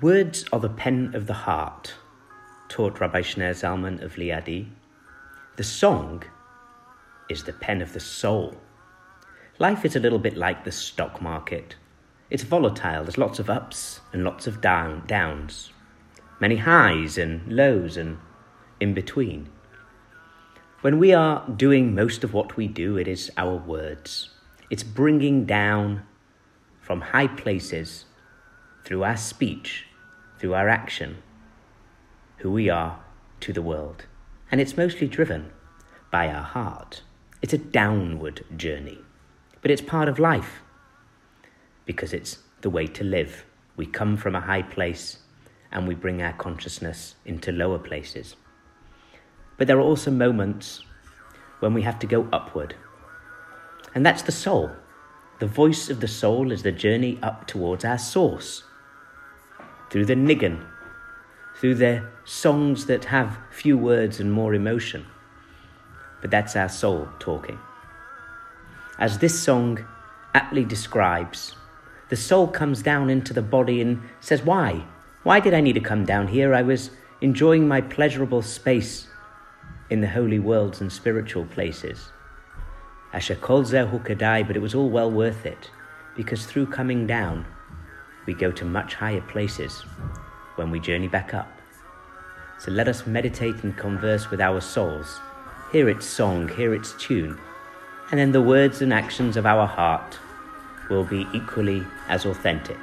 Words are the pen of the heart, taught Rabbi Shneur Zalman of Liadi. The song is the pen of the soul. Life is a little bit like the stock market. It's volatile, there's lots of ups and lots of down, downs, many highs and lows and in between. When we are doing most of what we do, it is our words. It's bringing down from high places through our speech, through our action, who we are to the world. And it's mostly driven by our heart. It's a downward journey, but it's part of life because it's the way to live. We come from a high place and we bring our consciousness into lower places. But there are also moments when we have to go upward. And that's the soul. The voice of the soul is the journey up towards our source. Through the nigun, through the songs that have few words and more emotion. But that's our soul talking. As this song aptly describes, the soul comes down into the body and says, Why? Why did I need to come down here? I was enjoying my pleasurable space in the holy worlds and spiritual places. Asher but it was all well worth it, because through coming down, we go to much higher places when we journey back up. So let us meditate and converse with our souls, hear its song, hear its tune, and then the words and actions of our heart will be equally as authentic.